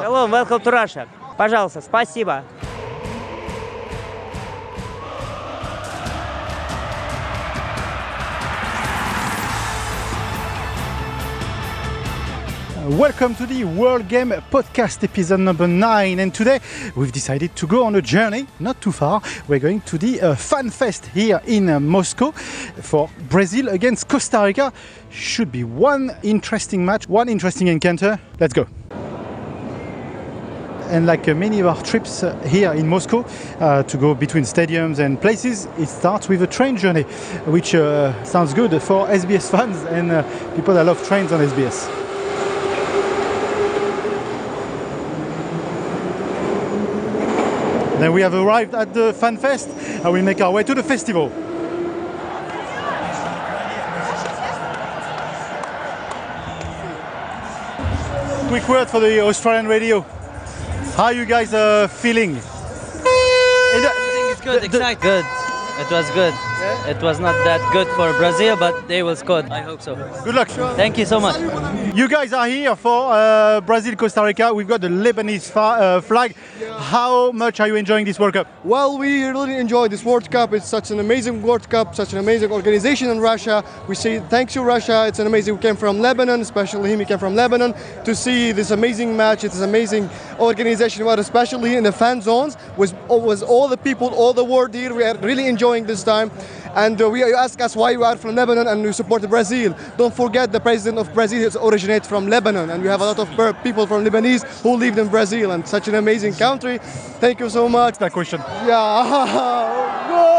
Hello, welcome to Russia. Пожалуйста, спасибо. Welcome to the World Game Podcast episode number nine. And today we've decided to go on a journey, not too far. We're going to the uh, Fan Fest here in uh, Moscow for Brazil against Costa Rica. Should be one interesting match, one interesting encounter. Let's go. And like uh, many of our trips uh, here in Moscow uh, to go between stadiums and places, it starts with a train journey, which sounds good for SBS fans and people that love trains on SBS. Then we have arrived at the Fan Fest and we make our way to the festival. Quick word for the Australian radio. How are you guys uh, feeling? In the- It's good, The- the- excited. Good. It was good. It was not that good for Brazil, but they will score. I hope so. Good luck. Thank you so much. You guys are here for uh, Brazil Costa Rica. We've got the Lebanese fa- uh, flag. How much are you enjoying this World Cup? Well, we really enjoy this World Cup. It's such an amazing World Cup, such an amazing organization in Russia. We say thanks to Russia. It's an amazing. We came from Lebanon, especially him. He came from Lebanon to see this amazing match. It's an amazing organization. But especially in the fan zones, was was all the people, all the world here. We are really enjoying this time. And uh, we you ask us why we are from Lebanon and we support Brazil. Don't forget the president of Brazil is originates from Lebanon, and we have a lot of people from Lebanese who lived in Brazil, and such an amazing country. Thank you so much. That question. Yeah. Go!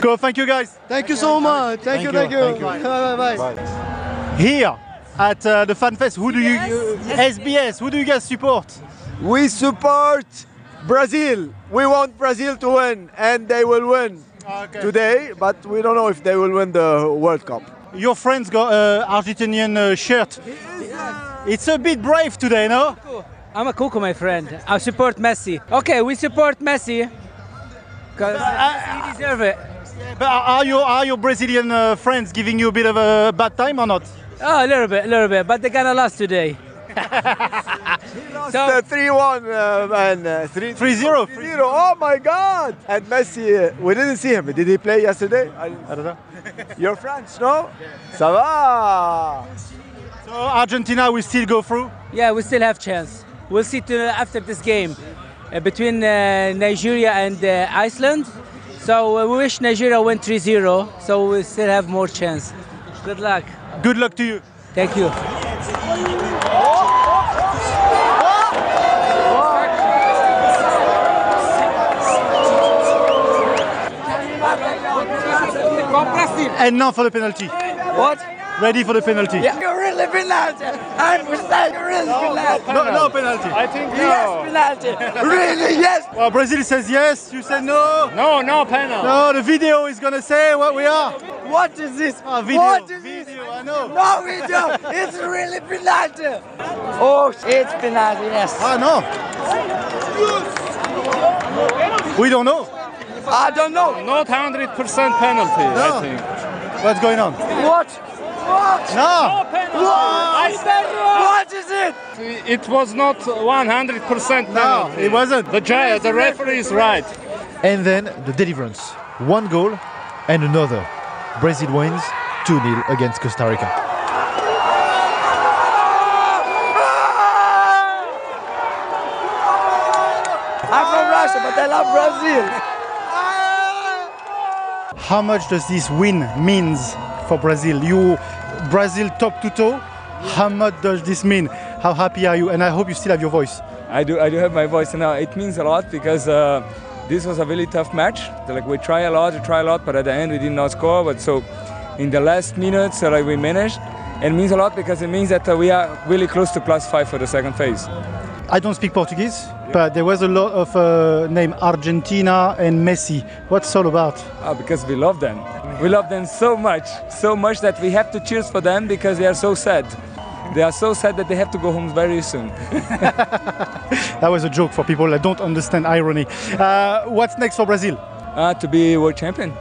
Cool. Thank you guys. Thank you so much. Thank, you, you, thank you. thank you. Bye, bye, bye. Here at uh, the Fan Fest, who do you SBS? Who do you guys support? We support Brazil. We want Brazil to win, and they will win today. But we don't know if they will win the World Cup. Your friends got uh, Argentinian uh, shirt. It's a bit brave today, no? I'm a Cuckoo, my friend. I support Messi. Okay, we support Messi because he deserve it. But are are your are your Brazilian uh, friends giving you a bit of a bad time or not? Oh, a little bit, a little bit, but they're gonna lose today. so, The 3 1 uh, and uh, 3 3-0. 3-0. Oh my God! And Messi, uh, we didn't see him. Did he play yesterday? I, I don't know. you're French, no? Ça va? So Argentina will still go through. yeah, we still have chance. We'll see to, after this game uh, between uh, Nigeria and uh, Iceland. So uh, we wish Nigeria win 3-0, so we still have more chance. Good luck. Good luck to you. Thank you. And now for the penalty. What? Ready for the penalty. You're really penalty. I'm saying really penalty. No, no penalty. I think Yes, penalty. Really, yes. Well, Brazil says yes. You say no. no, no penalty. No, the video is gonna say what we are. What is this? Ah, video. What is this? video. I know. No video. It's really penalty. Oh, it's penalty. Yes. Ah no. We don't know. I don't know. Not 100% penalty, No. I think. What's going on? What? What? No. What? What is it? It was not 100% penalty. No, it wasn't. The, ju- the referee is right. And then the deliverance. One goal and another. Brazil wins 2 0 against Costa Rica. I'm from Russia, but I love Brazil. How much does this win means for Brazil? You, Brazil top to toe. How much does this mean? How happy are you? And I hope you still have your voice. I do. I do have my voice now. It means a lot because uh, this was a really tough match. Like we try a lot, we try a lot, but at the end we did not score. But so, in the last minutes, uh, like we managed. And it means a lot because it means that uh, we are really close to plus five for the second phase. I don't speak Portuguese, but there was a lot of uh, name Argentina and Messi. What's all about? Ah, because we love them. We love them so much, so much that we have to cheers for them because they are so sad. They are so sad that they have to go home very soon. That was a joke for people that don't understand irony. Uh, what's next for Brazil? Ah, to be world champion.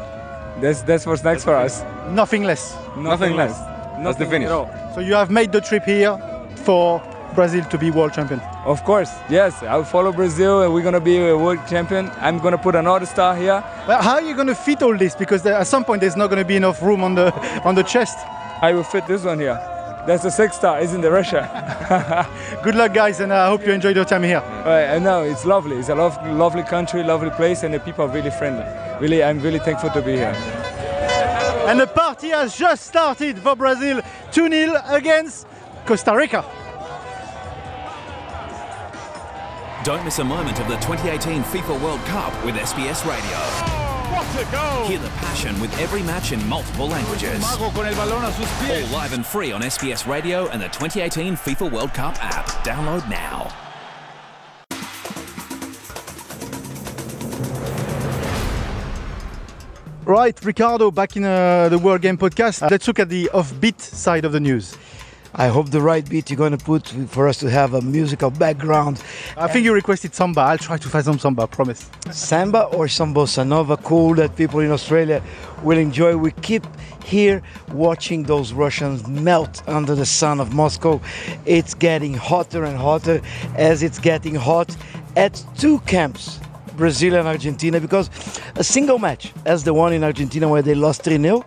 That's that's what's next for us. Nothing less. Nothing less. Nothing at all. So you have made the trip here for Brazil to be world champion? Of course, yes. I'll follow Brazil and we're going to be a world champion. I'm going to put another star here. Well, how are you going to fit all this? Because there, at some point there's not going to be enough room on the on the chest. I will fit this one here. That's a six star, isn't it, Russia? Good luck, guys, and I hope you enjoyed your time here. Right, I know it's lovely. It's a lov- lovely country, lovely place, and the people are really friendly. Really, I'm really thankful to be here. And the party has just started for Brazil 2 0 against Costa Rica. Don't miss a moment of the 2018 FIFA World Cup with SBS Radio. What a goal! Hear the passion with every match in multiple languages. Mago con el balón a sus pies. All live and free on SBS Radio and the 2018 FIFA World Cup app. Download now. Right, Ricardo, back in uh, the World Game podcast. Let's look at the offbeat side of the news. I hope the right beat you're going to put for us to have a musical background. I think you requested samba. I'll try to find some samba, I promise. Samba or some bossa nova, cool that people in Australia will enjoy. We keep here watching those Russians melt under the sun of Moscow. It's getting hotter and hotter as it's getting hot at two camps. Brazil and Argentina because a single match, as the one in Argentina where they lost 3 0,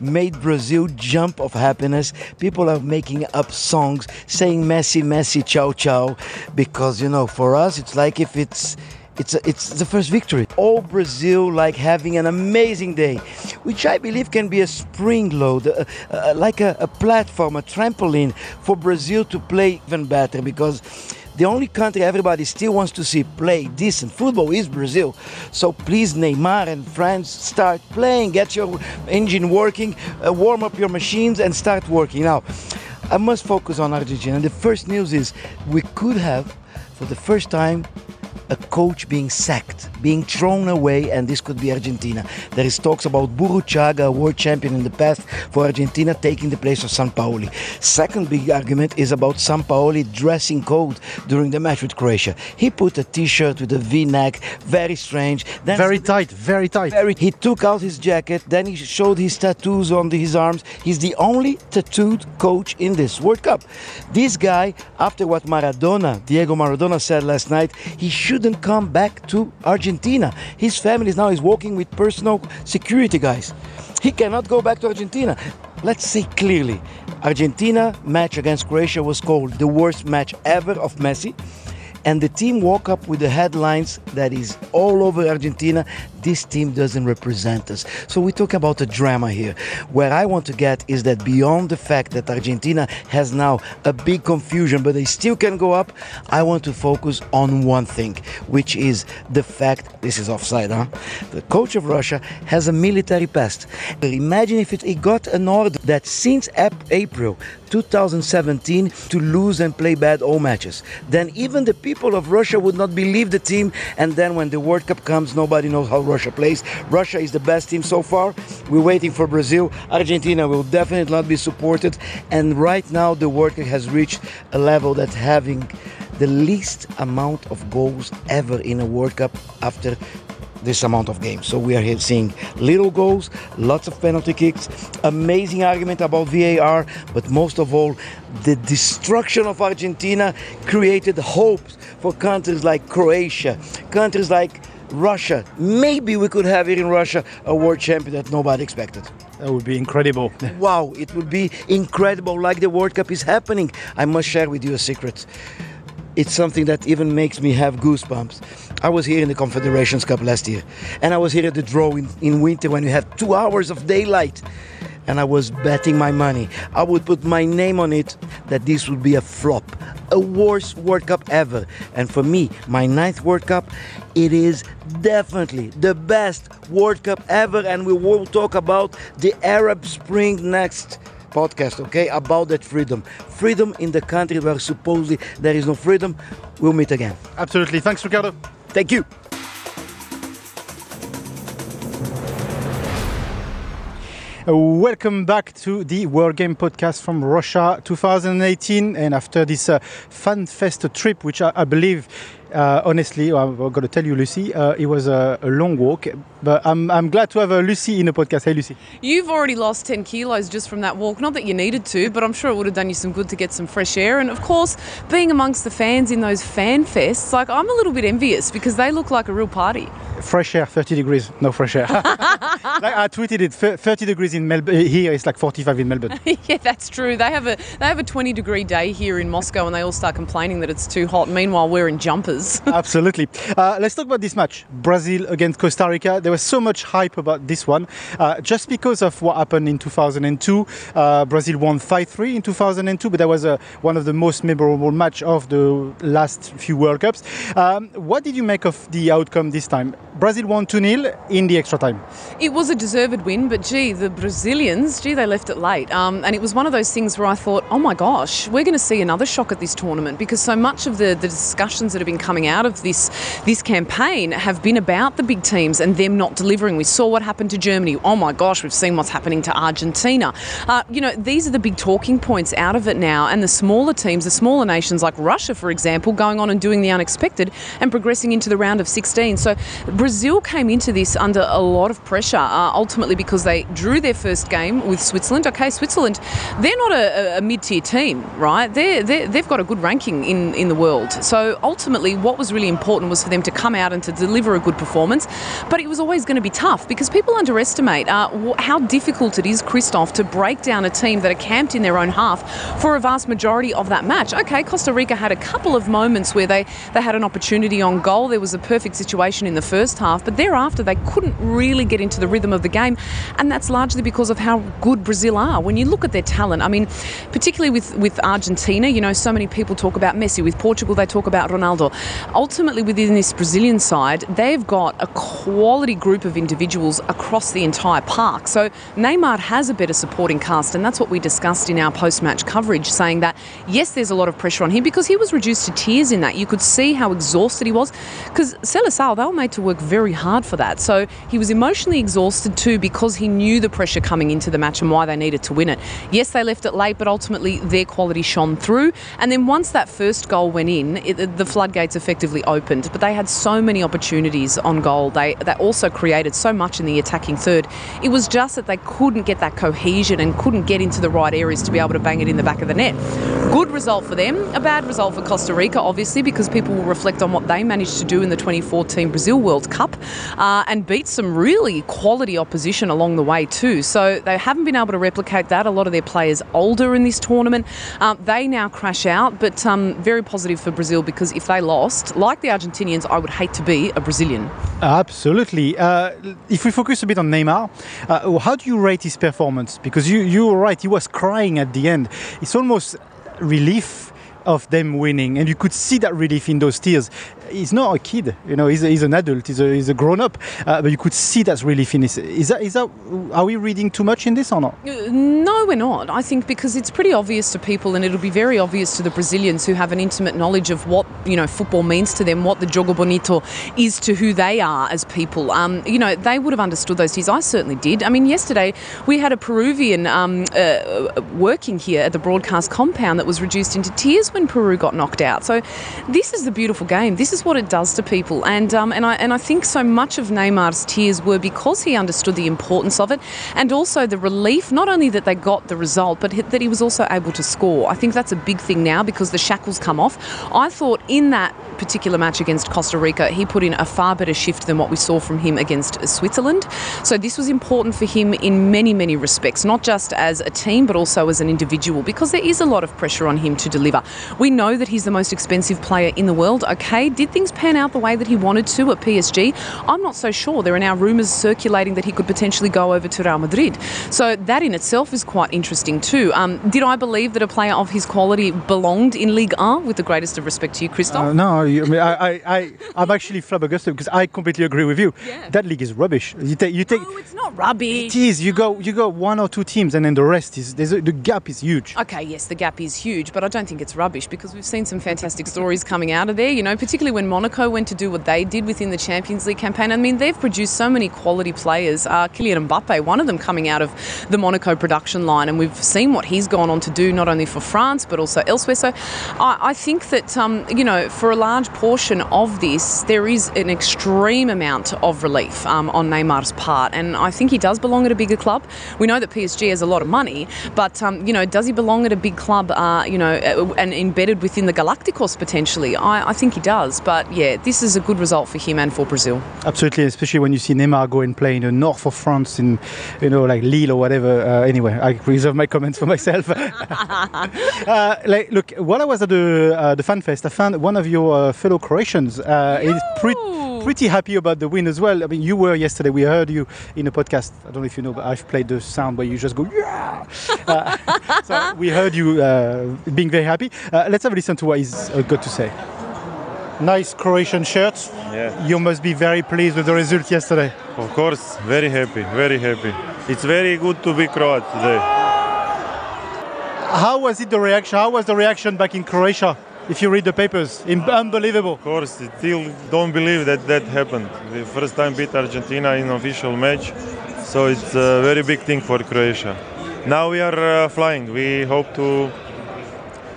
made Brazil jump of happiness. People are making up songs saying Messi, Messi, ciao, ciao, because you know, for us, it's like if it's it's a, it's the first victory. All Brazil like having an amazing day, which I believe can be a spring load, uh, uh, like a, a platform, a trampoline for Brazil to play even better because the only country everybody still wants to see play decent football is Brazil. So please, Neymar and France, start playing, get your engine working, uh, warm up your machines, and start working. Now, I must focus on Argentina. The first news is we could have, for the first time, a coach being sacked, being thrown away, and this could be Argentina. There is talks about Burruchaga, a world champion in the past, for Argentina taking the place of Sampaoli. Second big argument is about Sampaoli dressing code during the match with Croatia. He put a T-shirt with a V-neck, very strange. Then very tight, very tight. Very. He took out his jacket, then he showed his tattoos on his arms. He's the only tattooed coach in this World Cup. This guy, after what Maradona, Diego Maradona said last night, he shouldn't come back to Argentina. His family is now is working with personal security guys. He cannot go back to Argentina. Let's say clearly, Argentina match against Croatia was called the worst match ever of Messi. And the team woke up with the headlines that is all over Argentina. This team doesn't represent us. So we talk about a drama here. Where I want to get is that beyond the fact that Argentina has now a big confusion, but they still can go up, I want to focus on one thing, which is the fact this is offside, huh? The coach of Russia has a military past. Imagine if it, he got an order that since ap- April 2017 to lose and play bad all matches. Then even the people of Russia would not believe the team. And then when the World Cup comes, nobody knows how Russia plays. Russia is the best team so far. We're waiting for Brazil. Argentina will definitely not be supported. And right now, the World Cup has reached a level that having the least amount of goals ever in a World Cup after this amount of games. So we are here seeing little goals, lots of penalty kicks, amazing argument about VAR, but most of all, the destruction of Argentina created hopes for countries like Croatia, countries like Russia. Maybe we could have here in Russia a world champion that nobody expected. That would be incredible. wow, it would be incredible like the World Cup is happening. I must share with you a secret. It's something that even makes me have goosebumps. I was here in the Confederations Cup last year, and I was here at the draw in, in winter when we had two hours of daylight. And I was betting my money. I would put my name on it that this would be a flop, a worst World Cup ever. And for me, my ninth World Cup, it is definitely the best World Cup ever. And we will talk about the Arab Spring next podcast, okay? About that freedom. Freedom in the country where supposedly there is no freedom. We'll meet again. Absolutely. Thanks, Ricardo. Thank you. Uh, welcome back to the World Game podcast from Russia 2018. And after this uh, Fan Fest trip, which I, I believe, uh, honestly, I'm going to tell you, Lucy, uh, it was a, a long walk. But I'm, I'm glad to have uh, Lucy in the podcast. Hey, Lucy. You've already lost 10 kilos just from that walk. Not that you needed to, but I'm sure it would have done you some good to get some fresh air. And of course, being amongst the fans in those fan fests, like I'm a little bit envious because they look like a real party. Fresh air, 30 degrees. No fresh air. like I tweeted it. 30 degrees in Melbourne. Here it's like 45 in Melbourne. yeah, that's true. They have a they have a 20 degree day here in Moscow, and they all start complaining that it's too hot. Meanwhile, we're in jumpers. Absolutely. Uh, let's talk about this match Brazil against Costa Rica. There was so much hype about this one. Uh, just because of what happened in 2002, uh, Brazil won 5 3 in 2002, but that was uh, one of the most memorable match of the last few World Cups. Um, what did you make of the outcome this time? Brazil won 2 0 in the extra time. It was a deserved win, but gee, the Brazilians, gee, they left it late. Um, and it was one of those things where I thought, oh my gosh, we're going to see another shock at this tournament because so much of the, the discussions that have been coming out of this this campaign have been about the big teams and them not delivering. We saw what happened to Germany. Oh my gosh, we've seen what's happening to Argentina. Uh, you know, these are the big talking points out of it now. And the smaller teams, the smaller nations like Russia, for example, going on and doing the unexpected and progressing into the round of 16. So Brazil came into this under a lot of pressure, uh, ultimately because they drew their first game with Switzerland. Okay, Switzerland, they're not a, a mid-tier team, right? They're, they're, they've got a good ranking in, in the world. So ultimately, what was really important was for them to come out and to deliver a good performance. But it was always going to be tough because people underestimate uh, how difficult it is, Christoph, to break down a team that are camped in their own half for a vast majority of that match. Okay, Costa Rica had a couple of moments where they, they had an opportunity on goal. There was a perfect situation in the first half, but thereafter they couldn't really get into the rhythm of the game. And that's largely because of how good Brazil are. When you look at their talent, I mean, particularly with, with Argentina, you know, so many people talk about Messi. With Portugal, they talk about Ronaldo. Ultimately, within this Brazilian side, they've got a quality group of individuals across the entire park. So Neymar has a better supporting cast, and that's what we discussed in our post match coverage, saying that yes, there's a lot of pressure on him because he was reduced to tears in that. You could see how exhausted he was because Seleção, they were made to work very hard for that. So he was emotionally exhausted too because he knew the pressure coming into the match and why they needed to win it. Yes, they left it late, but ultimately their quality shone through. And then once that first goal went in, it, the floodgates effectively opened. But they had so many opportunities on goal. They, they also created so much in the attacking third. It was just that they couldn't get that cohesion and couldn't get into the right areas to be able to bang it in the back of the net. Good result for them. A bad result for Costa Rica, obviously, because people will reflect on what they managed to do in the 2014 Brazil World Cup uh, and beat some really quality opposition along the way, too. So they haven't been able to replicate that. A lot of their players older in this tournament. Um, they now crash out, but um, very positive for Brazil because if they lost, like the Argentinians, I would hate to be a Brazilian. Absolutely. Uh, if we focus a bit on Neymar, uh, how do you rate his performance? Because you, you were right, he was crying at the end. It's almost relief of them winning, and you could see that relief in those tears. He's not a kid, you know. He's, he's an adult. He's a, he's a grown up, uh, but you could see that's really in his. Is that is that? Are we reading too much in this or not? Uh, No, we're not. I think because it's pretty obvious to people, and it'll be very obvious to the Brazilians who have an intimate knowledge of what you know football means to them, what the jogo bonito is to who they are as people. Um, you know, they would have understood those things. I certainly did. I mean, yesterday we had a Peruvian um, uh, working here at the broadcast compound that was reduced into tears when Peru got knocked out. So this is the beautiful game. This is what it does to people, and um, and I and I think so much of Neymar's tears were because he understood the importance of it, and also the relief. Not only that they got the result, but that he was also able to score. I think that's a big thing now because the shackles come off. I thought in that particular match against Costa Rica, he put in a far better shift than what we saw from him against Switzerland. So this was important for him in many, many respects, not just as a team, but also as an individual, because there is a lot of pressure on him to deliver. We know that he's the most expensive player in the world. Okay, did things pan out the way that he wanted to at PSG? I'm not so sure. There are now rumours circulating that he could potentially go over to Real Madrid. So that in itself is quite interesting too. Um, did I believe that a player of his quality belonged in Ligue 1? With the greatest of respect to you, Christophe? Uh, no, you, I mean, I, I, I, I'm actually flabbergasted because I completely agree with you. Yeah. That league is rubbish. You take, you take. Oh, it's not rubbish. It is. You go, you go one or two teams, and then the rest is. There's a, the gap is huge. Okay, yes, the gap is huge, but I don't think it's rubbish because we've seen some fantastic stories coming out of there. You know, particularly when Monaco went to do what they did within the Champions League campaign. I mean, they've produced so many quality players. Uh, Kylian Mbappe, one of them coming out of the Monaco production line, and we've seen what he's gone on to do not only for France but also elsewhere. So, I, I think that um, you know, for a large portion of this, there is an extreme amount of relief um, on Neymar's part, and I think he does belong at a bigger club. We know that PSG has a lot of money, but um, you know, does he belong at a big club? Uh, you know, uh, and embedded within the Galacticos potentially? I, I think he does. But yeah, this is a good result for him and for Brazil. Absolutely, especially when you see Neymar go and play in the north of France, in you know, like Lille or whatever. Uh, anyway, I reserve my comments for myself. uh, like, look, while I was at the uh, the fan fest, I found one of your uh, fellow Croatians uh, is pretty pretty happy about the win as well. I mean, you were yesterday. We heard you in a podcast. I don't know if you know, but I've played the sound where you just go yeah. Uh, so we heard you uh, being very happy. Uh, let's have a listen to what he's uh, got to say. Nice Croatian shirt. Yeah. You must be very pleased with the result yesterday. Of course, very happy, very happy. It's very good to be Croat today. How was it the reaction? How was the reaction back in Croatia? If you read the papers, unbelievable. Of course, still don't believe that that happened. The first time beat Argentina in an official match, so it's a very big thing for Croatia. Now we are uh, flying. We hope to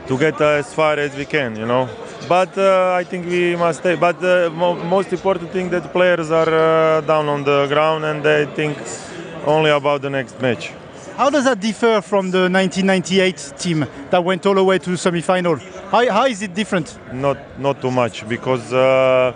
to get as far as we can, you know. But uh, I think we must stay. But the mo- most important thing that players are uh, down on the ground and they think only about the next match. How does that differ from the 1998 team that went all the way to the semi-final? How, how is it different? Not not too much because uh,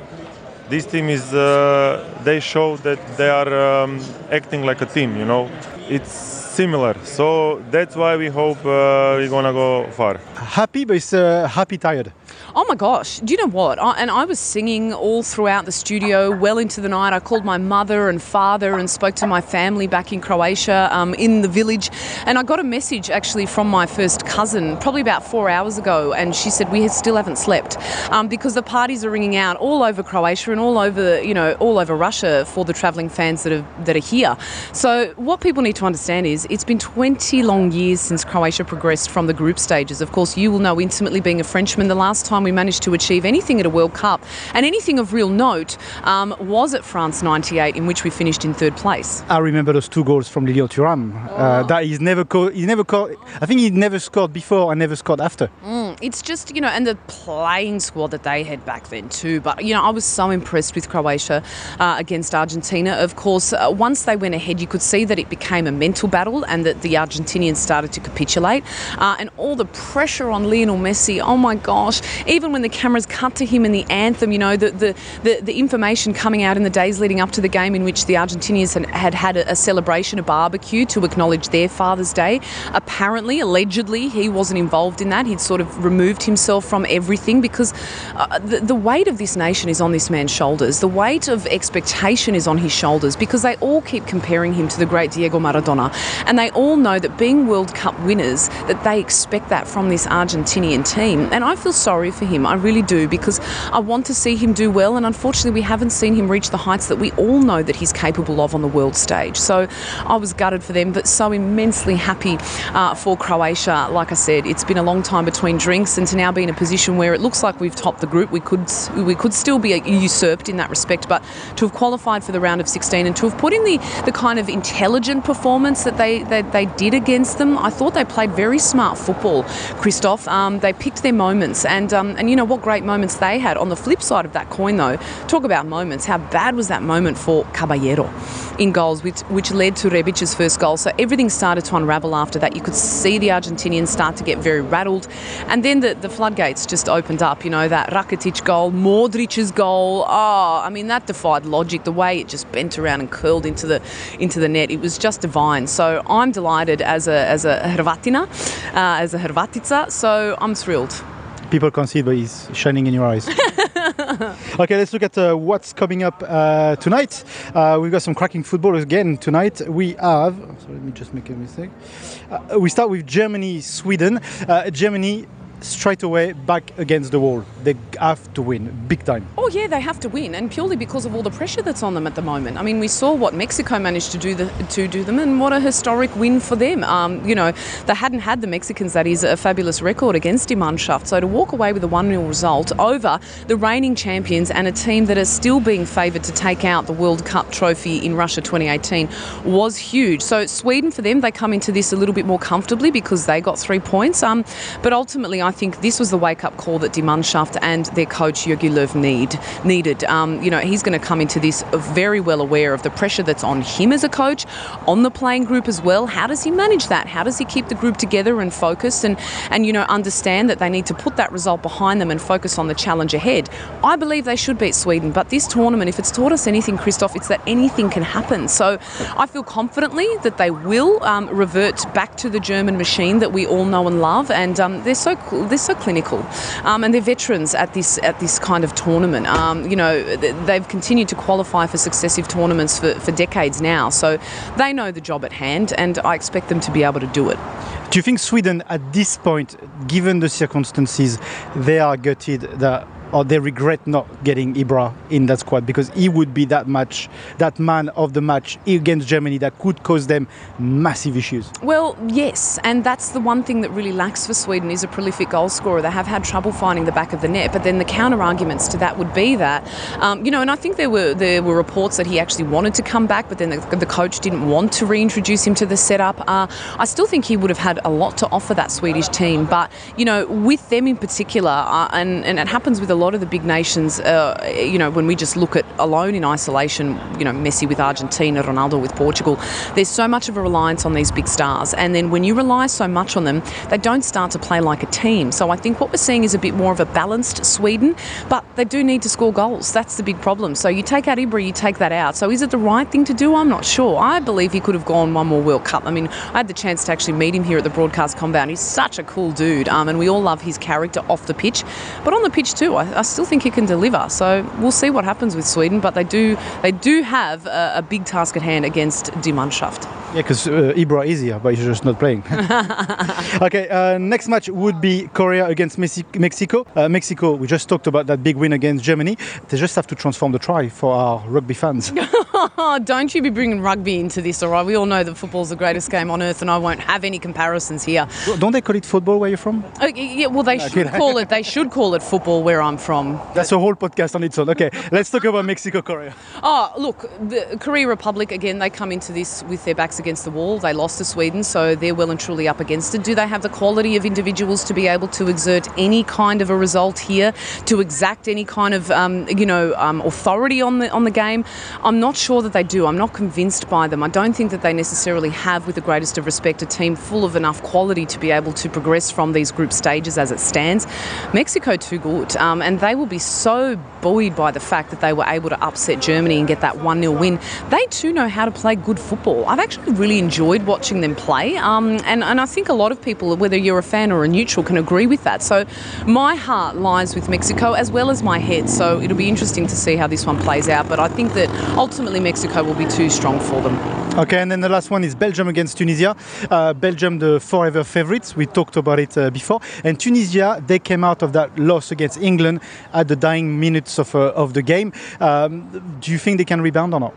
this team is uh, they show that they are um, acting like a team. You know, it's similar. So that's why we hope uh, we're gonna go far. Happy, but it's uh, happy tired. Oh my gosh, do you know what? I, and I was singing all throughout the studio, well into the night. I called my mother and father and spoke to my family back in Croatia, um, in the village. And I got a message actually from my first cousin, probably about four hours ago, and she said, We still haven't slept um, because the parties are ringing out all over Croatia and all over, you know, all over Russia for the travelling fans that are, that are here. So, what people need to understand is it's been 20 long years since Croatia progressed from the group stages. Of course, you will know intimately being a Frenchman, the last time we managed to achieve anything at a World Cup and anything of real note um, was at France 98, in which we finished in third place. I remember those two goals from Lilian Thuram. Uh, that he's never co- he never co- I think he never scored before and never scored after. Mm, it's just, you know, and the playing squad that they had back then too. But, you know, I was so impressed with Croatia uh, against Argentina. Of course, uh, once they went ahead, you could see that it became a mental battle and that the Argentinians started to capitulate. Uh, and all the pressure on Lionel Messi, oh my gosh, even when the cameras cut to him in the anthem, you know, the, the, the, the information coming out in the days leading up to the game in which the Argentinians had had, had a, a celebration, a barbecue to acknowledge their Father's Day. Apparently, allegedly, he wasn't involved in that. He'd sort of removed himself from everything because uh, the, the weight of this nation is on this man's shoulders. The weight of expectation is on his shoulders because they all keep comparing him to the great Diego Maradona. And they all know that being World Cup winners, that they expect that from this Argentinian team. And I feel sorry for him. I really do because I want to see him do well. And unfortunately, we haven't seen him reach the heights that we all know that he's capable of on the world stage. So I was gutted for them, but so immensely happy uh, for Croatia. Like I said, it's been a long time between drinks, and to now be in a position where it looks like we've topped the group, we could we could still be usurped in that respect. But to have qualified for the round of 16 and to have put in the, the kind of intelligent performance that they, they, they did against them, I thought they played very smart football. Christoph, um, they picked their moments, and um, and you know what great moments they had. On the flip side of that coin, though, talk about moments. How bad was that moment for Caballero in goals, which which led to Rebic's first goal? So everything started to unravel after that. You could see the Argentinians start to get very rattled, and then the, the floodgates just opened up. You know that Rakitic goal, Modric's goal. Oh, I mean that defied logic. The way it just bent around and curled into the into the net, it was just divine. So I'm delighted as a as a Hrvatina, uh, as a Hrvatica. So I'm thrilled. People can't see but he's shining in your eyes. okay, let's look at uh, what's coming up uh, tonight. Uh, we've got some cracking football again tonight. We have. So let me just make a mistake. Uh, we start with Germany, Sweden. Uh, Germany straight away back against the wall. They have to win big time. Oh yeah, they have to win, and purely because of all the pressure that's on them at the moment. I mean, we saw what Mexico managed to do the, to do them, and what a historic win for them. Um, you know, they hadn't had the Mexicans. That is a fabulous record against Die Mannschaft. So to walk away with a one 0 result over the reigning champions and a team that is still being favoured to take out the World Cup trophy in Russia 2018 was huge. So Sweden for them, they come into this a little bit more comfortably because they got three points. Um, but ultimately, I think this was the wake up call that Die Mannschaft and their coach Jogi Löw need needed. Um, you know, he's going to come into this very well aware of the pressure that's on him as a coach, on the playing group as well. How does he manage that? How does he keep the group together and focused and and you know understand that they need to put that result behind them and focus on the challenge ahead? I believe they should beat Sweden, but this tournament, if it's taught us anything, Christoph, it's that anything can happen. So I feel confidently that they will um, revert back to the German machine that we all know and love, and um, they're so they're so clinical, um, and they're veterans at this at this kind of tournament. Um, you know, they've continued to qualify for successive tournaments for, for decades now, so they know the job at hand, and I expect them to be able to do it. Do you think Sweden, at this point, given the circumstances, they are gutted that or they regret not getting Ibra in that squad because he would be that match, that man of the match against Germany that could cause them massive issues. Well, yes, and that's the one thing that really lacks for Sweden is a prolific goal scorer. They have had trouble finding the back of the net, but then the counter arguments to that would be that, um, you know, and I think there were there were reports that he actually wanted to come back, but then the, the coach didn't want to reintroduce him to the setup. Uh, I still think he would have had a lot to offer that Swedish team, but you know, with them in particular, uh, and and it happens with a lot of the big nations, uh, you know, when we just look at alone in isolation, you know, Messi with Argentina, Ronaldo with Portugal, there's so much of a reliance on these big stars. And then when you rely so much on them, they don't start to play like a team. So I think what we're seeing is a bit more of a balanced Sweden, but they do need to score goals. That's the big problem. So you take out Ibra, you take that out. So is it the right thing to do? I'm not sure. I believe he could have gone one more World Cup. I mean, I had the chance to actually meet him here at the broadcast compound. He's such a cool dude, um, and we all love his character off the pitch. But on the pitch too, I, I still think he can deliver. So we'll see what happens with Sweden, but they do they do have a, a big task at hand against Die Mannschaft. Yeah, because uh, Ibra is here, but he's just not playing. okay, uh, next match would be Korea against Mexico. Uh, Mexico, we just talked about that big win against Germany. They just have to transform the try for our rugby fans. Don't you be bringing rugby into this, all right? We all know that football's the greatest game on earth, and I won't have any comparisons here. Don't they call it football where you're from? Uh, yeah, well, they should call it. They should call it football where I'm from. That's a whole podcast on its own. Okay, let's talk about Mexico Korea. Oh, look, the Korea Republic again. They come into this with their backs against the wall. They lost to Sweden, so they're well and truly up against it. Do they have the quality of individuals to be able to exert any kind of a result here, to exact any kind of um, you know um, authority on the on the game? I'm not sure that they do. I'm not convinced by them. I don't think that they necessarily have, with the greatest of respect, a team full of enough quality to be able to progress from these group stages as it stands. Mexico too good, um, and they will be so buoyed by the fact that they were able to upset Germany and get that 1 0 win. They too know how to play good football. I've actually really enjoyed watching them play, um, and, and I think a lot of people, whether you're a fan or a neutral, can agree with that. So my heart lies with Mexico as well as my head. So it'll be interesting to see how this one plays out, but I think that ultimately Mexico will be too strong for them. Okay, and then the last one is Belgium against Tunisia. Uh, Belgium, the forever favourites. We talked about it uh, before. And Tunisia, they came out of that loss against England at the dying minutes of, uh, of the game. Um, do you think they can rebound or not?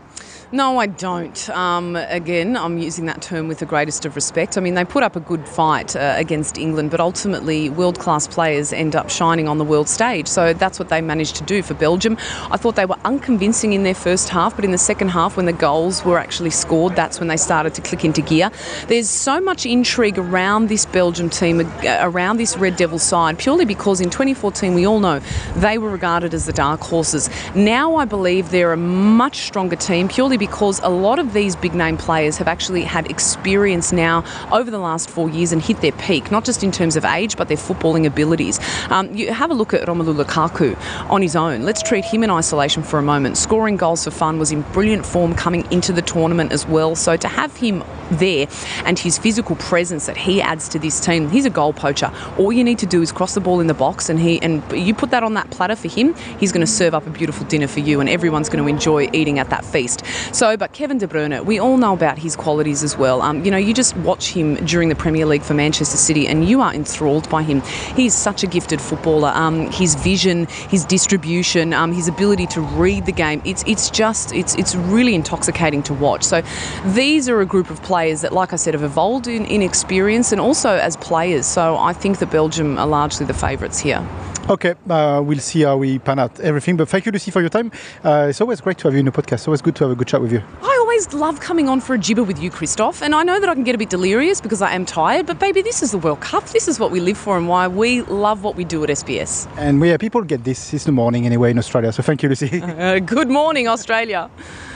No, I don't. Um, again, I'm using that term with the greatest of respect. I mean, they put up a good fight uh, against England, but ultimately, world class players end up shining on the world stage. So that's what they managed to do for Belgium. I thought they were unconvincing in their first half, but in the second half, when the goals were actually scored, that's when they started to click into gear. There's so much intrigue around this Belgium team, uh, around this Red Devil side, purely because in 2014, we all know they were regarded as the dark horses. Now I believe they're a much stronger team, purely because a lot of these big name players have actually had experience now over the last four years and hit their peak, not just in terms of age, but their footballing abilities. Um, you have a look at Romelu Lukaku on his own. Let's treat him in isolation for a moment. Scoring goals for fun was in brilliant form coming into the tournament as well. So to have him there and his physical presence that he adds to this team, he's a goal poacher. All you need to do is cross the ball in the box and he and you put that on that platter for him, he's going to serve up a beautiful dinner for you and everyone's going to enjoy eating at that feast. So, but Kevin De Bruyne, we all know about his qualities as well. Um, you know, you just watch him during the Premier League for Manchester City, and you are enthralled by him. He's such a gifted footballer. Um, his vision, his distribution, um, his ability to read the game. It's it's just it's it's really intoxicating to watch. So, these are a group of players that, like I said, have evolved in, in experience and also as players. So, I think that Belgium are largely the favourites here. Okay, uh, we'll see how we pan out everything. But thank you, Lucy, for your time. Uh, it's always great to have you in the podcast. It's always good to have a good chat with you. I always love coming on for a jibber with you, Christoph, and I know that I can get a bit delirious because I am tired, but baby, this is the World Cup. This is what we live for and why we love what we do at SBS. And we, yeah, people get this. It's the morning anyway in Australia. So thank you, Lucy. Uh, good morning, Australia.